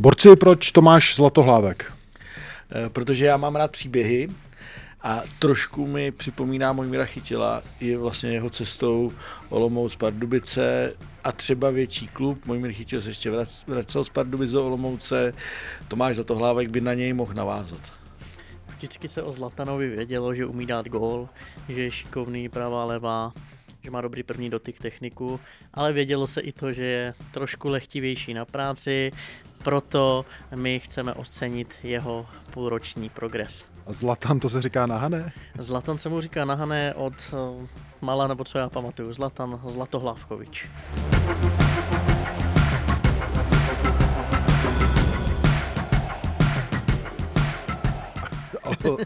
Borci, proč Tomáš Zlatohlávek? Protože já mám rád příběhy a trošku mi připomíná Mojmíra Chytila i vlastně jeho cestou Olomouc Pardubice a třeba větší klub. Mojmír Chytil se ještě vracel z Pardubice do Olomouce, Tomáš Zlatohlávek by na něj mohl navázat. Vždycky se o Zlatanovi vědělo, že umí dát gól, že je šikovný pravá, levá, že má dobrý první dotyk techniku, ale vědělo se i to, že je trošku lehtivější na práci, proto my chceme ocenit jeho půlroční progres. A Zlatan to se říká nahané? Zlatan se mu říká nahané od uh, mala, nebo co já pamatuju, Zlatan Zlatohlavkovič.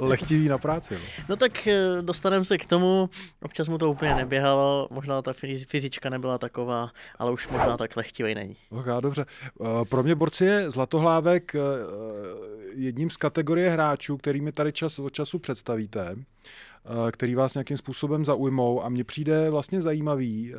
Lehtivý na práci. No, no tak eh, dostaneme se k tomu, občas mu to úplně neběhalo, možná ta fyzička nebyla taková, ale už možná tak lehtivý není. Ok, dobře. Eh, pro mě borci je Zlatohlávek eh, jedním z kategorie hráčů, kterými tady čas od času představíte který vás nějakým způsobem zaujmou a mně přijde vlastně zajímavý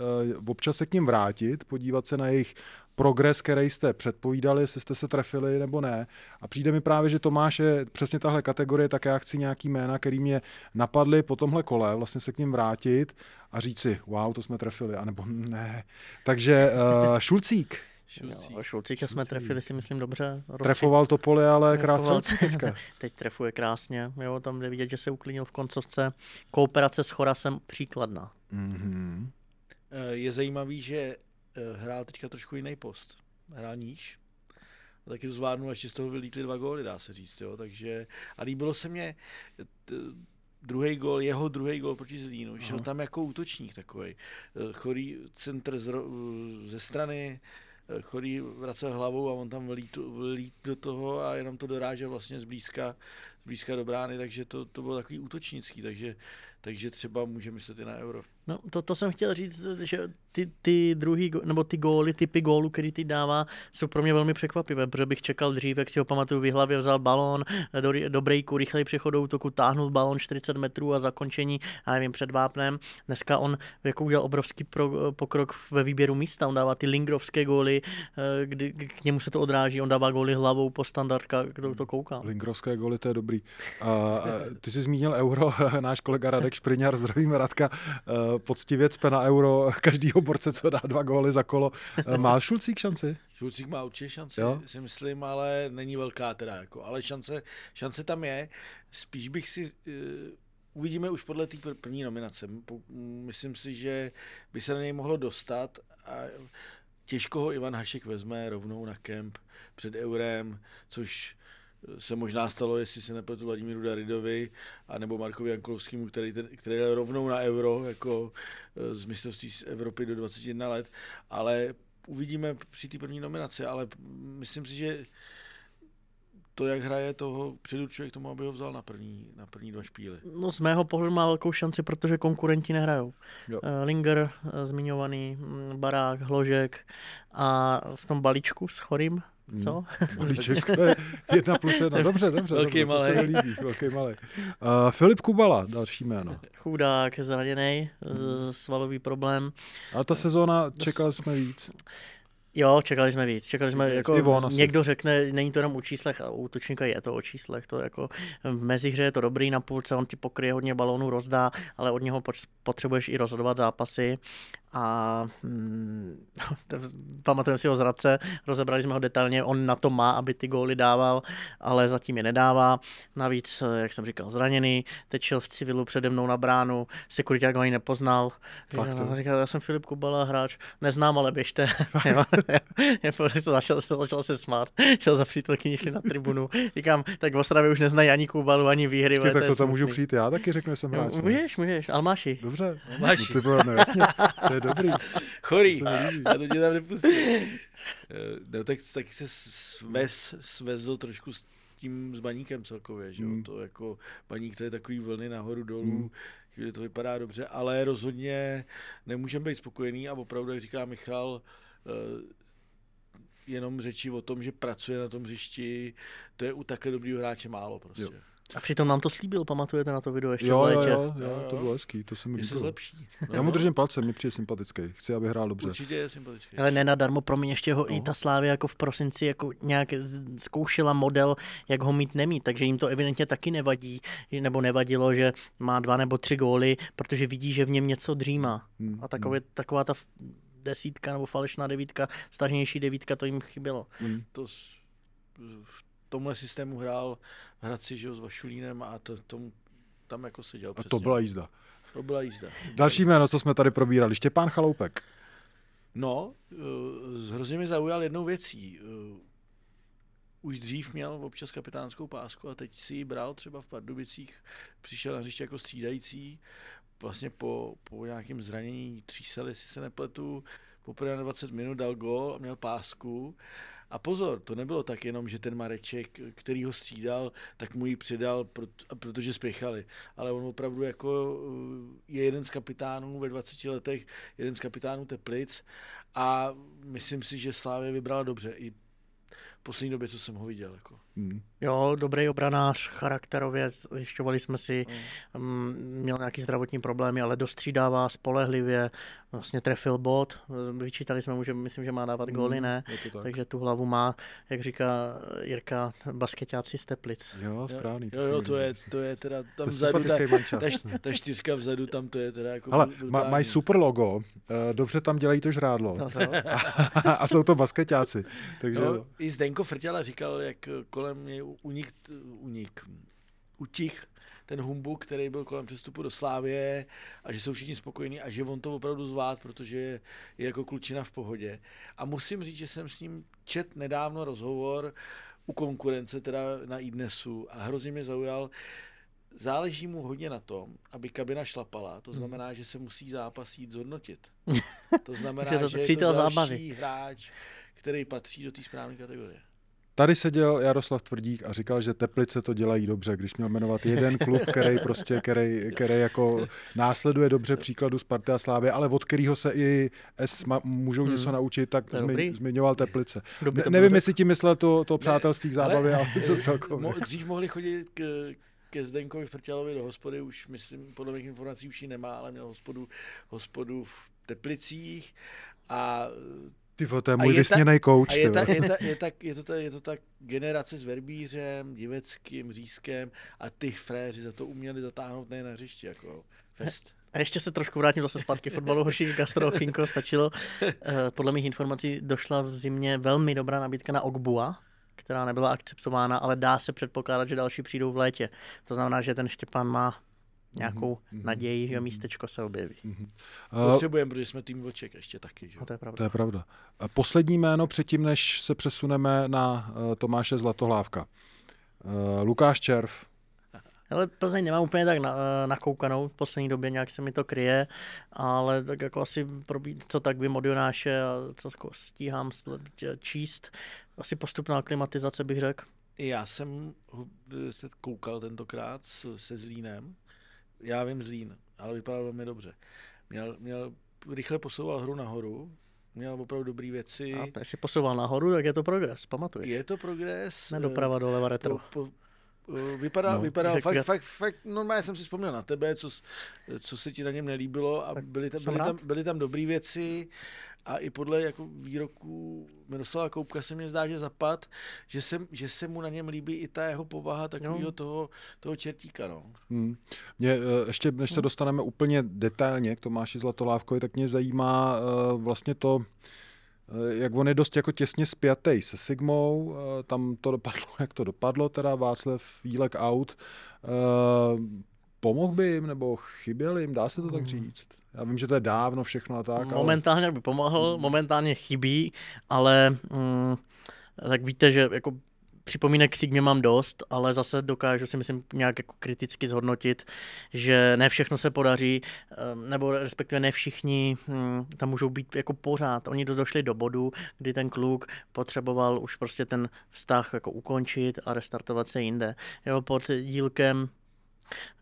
občas se k ním vrátit, podívat se na jejich progres, který jste předpovídali, jestli jste se trefili nebo ne. A přijde mi právě, že Tomáš je přesně tahle kategorie, tak já chci nějaký jména, který mě napadly po tomhle kole, vlastně se k ním vrátit a říct si, wow, to jsme trefili, anebo ne. Takže uh, Šulcík. Šulcík. Jo, Šulcíka jsme trefili, si myslím, dobře. Rozči... Trefoval to pole, ale krásně teďka. Teď trefuje krásně, jo, tam jde vidět, že se uklidnil v koncovce. Kooperace s Chorasem příkladná. Mm-hmm. Je zajímavý, že Eh, hrál teďka trošku jiný post. Hrál níž. A taky to zvládnul, až z toho vylítli dva góly, dá se říct. Jo. Takže, a líbilo se mně druhý gól, jeho druhý gól proti Zlínu. Šel tam jako útočník takový. Eh, chorý centr z, ze strany, eh, chorý vracel hlavou a on tam vlít, vlít do toho a jenom to dorážel vlastně zblízka, zblízka do brány, takže to, to bylo takový útočnický, takže, takže třeba může myslet i na euro. No, to, to jsem chtěl říct, že ty, ty druhý, nebo ty góly, typy gólů, který ty dává, jsou pro mě velmi překvapivé, protože bych čekal dřív, jak si ho pamatuju, v hlavě vzal balón do, do breaku, rychlej přechod do útoku, táhnul balón 40 metrů a zakončení, já nevím, před vápnem. Dneska on jako udělal obrovský pro, pokrok ve výběru místa, on dává ty lingrovské góly, eh, kdy k němu se to odráží, on dává góly hlavou po standardka, kdo to kouká. Lingrovské góly, to je dobrý. A, ty jsi zmínil euro, náš kolega Radek Špriňar, zdravíme Radka, poctivě cpe na euro každýho borce, co dá dva góly za kolo. Má Šulcík šanci? Šulcík má určitě šanci, jo? si myslím, ale není velká teda. Jako, ale šance, šance tam je. Spíš bych si... Uh, uvidíme už podle té první nominace. Myslím si, že by se na něj mohlo dostat a těžko ho Ivan Hašek vezme rovnou na kemp před eurem, což se možná stalo, jestli se nepletu Vladimíru Daridovi a nebo Markovi Jankulovskému, který, ten, který jde rovnou na euro jako e, z mistrovství z Evropy do 21 let, ale uvidíme při té první nominaci, ale myslím si, že to, jak hraje, toho předurčuje k tomu, aby ho vzal na první, na první dva špíly. No z mého pohledu má velkou šanci, protože konkurenti nehrajou. Jo. E, Linger, e, zmiňovaný, Barák, Hložek a v tom balíčku s Chorým co? Balíček jedna plus jedna. Dobře, dobře. Velký dobře, malý. To se mi líbí, velký malý. Uh, Filip Kubala, další jméno. Chudák, zraněný, svalový problém. Ale ta sezóna, čekali jsme víc. Jo, čekali jsme víc. Čekali jsme, jako někdo řekne, není to jenom o číslech, a u útočníka je to o číslech. To jako v mezihře je to dobrý na půlce, on ti pokryje hodně balónů, rozdá, ale od něho potřebuješ i rozhodovat zápasy a hmm, pamatujeme si ho z Radce, rozebrali jsme ho detailně, on na to má, aby ty góly dával, ale zatím je nedává. Navíc, jak jsem říkal, zraněný, teď šel v civilu přede mnou na bránu, sekuriták ho ani nepoznal. Fakt, já, říkal, já jsem Filip Kubala, hráč, neznám, ale běžte. začal, začal se smát, šel za přítelkyni, šli na tribunu. Říkám, tak v Ostravě už neznají ani Kubalu, ani výhry. Počkej, tak to tam můžu přijít já taky řeknu, že jsem hráč. Můžeš, můžeš, Almáši. Dobře, Almáši. To bylo, no, jasně, to je dobrý. Chorý, já to tě tam nepustím. Eh, no tak, tak se svez, svezl trošku s tím s baníkem celkově, že mm. to jako baník to je takový vlny nahoru dolů, mm. chvíli to vypadá dobře, ale rozhodně nemůžeme být spokojený a opravdu, jak říká Michal, eh, jenom řečí o tom, že pracuje na tom hřišti, to je u takhle dobrýho hráče málo prostě. Jo. A přitom nám to slíbil, pamatujete na to video ještě jo, v létě? Jo, jo, jo, to bylo hezký, to se mi líbilo. se zlepší. No, Já mu držím palce, mi přijde sympatický, chci, aby hrál dobře. Určitě je sympatický. Ale nenadarmo, pro mě ještě ho no. i ta Slávě jako v prosinci jako nějak zkoušela model, jak ho mít nemít, takže jim to evidentně taky nevadí, nebo nevadilo, že má dva nebo tři góly, protože vidí, že v něm něco dřímá. Hmm. A takové, hmm. taková ta desítka nebo falešná devítka, stažnější devítka, to jim chybělo. Hmm. To v tomhle systému hrál v Hradci že, s Vašulínem a to, tom, tam jako seděl přesně. A to byla jízda. To byla jízda. Další jméno, co jsme tady probírali, Štěpán Chaloupek. No, uh, hrozně mi zaujal jednou věcí. Uh, už dřív měl občas kapitánskou pásku a teď si ji bral třeba v Pardubicích, přišel na hřiště jako střídající, vlastně po, po nějakém zranění třísel, jestli se nepletu, poprvé na 20 minut dal gol a měl pásku. A pozor, to nebylo tak jenom, že ten Mareček, který ho střídal, tak mu ji přidal, protože spěchali. Ale on opravdu jako eh, je jeden z kapitánů ve 20 letech, jeden z kapitánů Teplic a myslím si, že Slávě vybrala dobře. I poslední době, co jsem ho viděl. Jako. Hmm. Jo, dobrý obranář, charakterově, zjišťovali jsme si, hmm. měl nějaký zdravotní problémy, ale dostřídává spolehlivě, vlastně trefil bod, vyčítali jsme mu, že myslím, že má dávat hmm. góly, ne? Tak. Takže tu hlavu má, jak říká Jirka, basketáci z Teplic. Jo, správný. Jo, jo, to je, to je teda tam vzadu, ta, ta, ta, čtyřka vzadu, tam to je teda jako Ale mají super logo, eh, dobře tam dělají to žrádlo. No to. a, a, jsou to basketáci. Takže... No, I Zdenko Frtěla říkal, jak kolem něj unik, unik, utich ten humbuk, který byl kolem přestupu do Slávě a že jsou všichni spokojení a že on to opravdu zvlád, protože je, jako klučina v pohodě. A musím říct, že jsem s ním čet nedávno rozhovor u konkurence, teda na iDnesu a hrozně mě zaujal, záleží mu hodně na tom, aby kabina šlapala. To hmm. znamená, že se musí zápas jít zhodnotit. To znamená, že, to že je to další zábavy. hráč, který patří do té správné kategorie. Tady seděl Jaroslav Tvrdík a říkal, že Teplice to dělají dobře, když měl jmenovat jeden klub, který prostě, který, který jako následuje dobře příkladu Sparty a Slávy, ale od kterého se i S můžou hmm. něco naučit, tak zmi, zmiňoval Teplice. Ne, nevím, jestli ti myslel to, to přátelství k zábavě, ale, ale co celkově. Dřív mohli chodit k, ke Zdenkovi Frtělovi do hospody, už myslím, podle mých informací už ji nemá, ale měl hospodu, hospodu v Teplicích a ty to je můj vysněný kouč. A je, ta, je, ta, je, ta, je, to ta, je to ta generace s Verbířem, Diveckým, Řízkem a ty fréři za to uměli zatáhnout nejen na hřiště, jako fest. A ještě se trošku vrátím zase zpátky fotbalu, hoši, Gastro, Kinko, stačilo. Eh, podle mých informací došla v zimě velmi dobrá nabídka na Ogbua, která nebyla akceptována, ale dá se předpokládat, že další přijdou v létě. To znamená, že ten Štěpán má nějakou mm-hmm. naději, že mhm. místečko se objeví. Mm-hmm. Potřebujeme, protože jsme tým vlček ještě taky. Že? A to je pravda. To je pravda. A poslední jméno předtím, než se přesuneme na uh, Tomáše Zlatohlávka. Uh, Lukáš Červ. Ale Plzeň nemám úplně tak na, nakoukanou v poslední době, nějak se mi to kryje, ale tak jako asi probít, co tak vím od Jonáše a co jako stíhám číst, asi postupná klimatizace bych řekl. Já jsem se koukal tentokrát se Zlínem já vím Zlín, ale vypadal velmi dobře. Měl, měl rychle posouval hru nahoru, měl opravdu dobré věci. A když si posouval nahoru, tak je to progres, pamatuj. Je to progres. Nedoprava doleva retro. Po, po, Vypadá, no, vypadal fakt, fakt, fakt, normálně jsem si vzpomněl na tebe, co, co se ti na něm nelíbilo a byly tam, byly tam, byly tam dobré věci a i podle jako výroků Miroslava Koupka se mi zdá, že zapad, že se, že se mu na něm líbí i ta jeho povaha takového no. toho, toho čertíka. No. Hmm. Mě, eh, ještě než se no. dostaneme úplně detailně k Tomáši Zlatolávkovi, tak mě zajímá uh, vlastně to, Eh, jak on je dost jako těsně spjatý se Sigmou, eh, tam to dopadlo, jak to dopadlo, teda Václav Jílek out. Eh, pomohl by jim nebo chyběl jim, dá se to tak hmm. říct? Já vím, že to je dávno všechno a tak. Momentálně ale... by pomohl, hmm. momentálně chybí, ale mm, tak víte, že jako připomínek Sigmě mám dost, ale zase dokážu si myslím nějak jako kriticky zhodnotit, že ne všechno se podaří, ehm, nebo respektive ne všichni hm, tam můžou být jako pořád. Oni došli do bodu, kdy ten kluk potřeboval už prostě ten vztah jako ukončit a restartovat se jinde. Jo, pod dílkem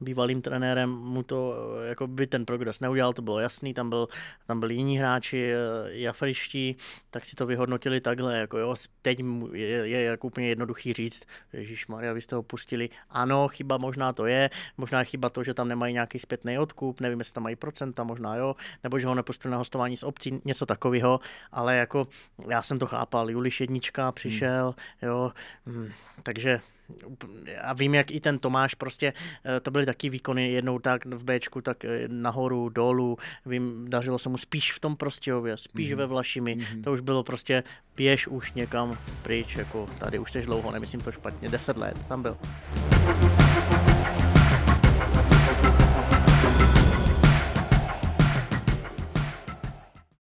bývalým trenérem mu to eh, jako by ten progres neudělal, to bylo jasný, tam, byl, tam byli jiní hráči, eh, jafriští, tak si to vyhodnotili takhle, jako jo, teď je, je jako úplně jednoduchý říct, Ježíš Maria, vy jste ho pustili, ano, chyba možná to je, možná chyba to, že tam nemají nějaký zpětný odkup, nevím, jestli tam mají procenta, možná jo, nebo že ho nepustili na hostování z obcí, něco takového, ale jako já jsem to chápal, Juliš jednička přišel, hmm. jo, hm, takže a vím, jak i ten Tomáš prostě, eh, to byly taky výkony jednou tak v Bčku, tak eh, nahoru, dolů, vím, dařilo se mu spíš v tom Prostějově, spíš mm-hmm. ve Vlašimi, mm-hmm. to už bylo prostě běž už někam pryč, jako tady už jsi dlouho, nemyslím to špatně, 10 let tam byl.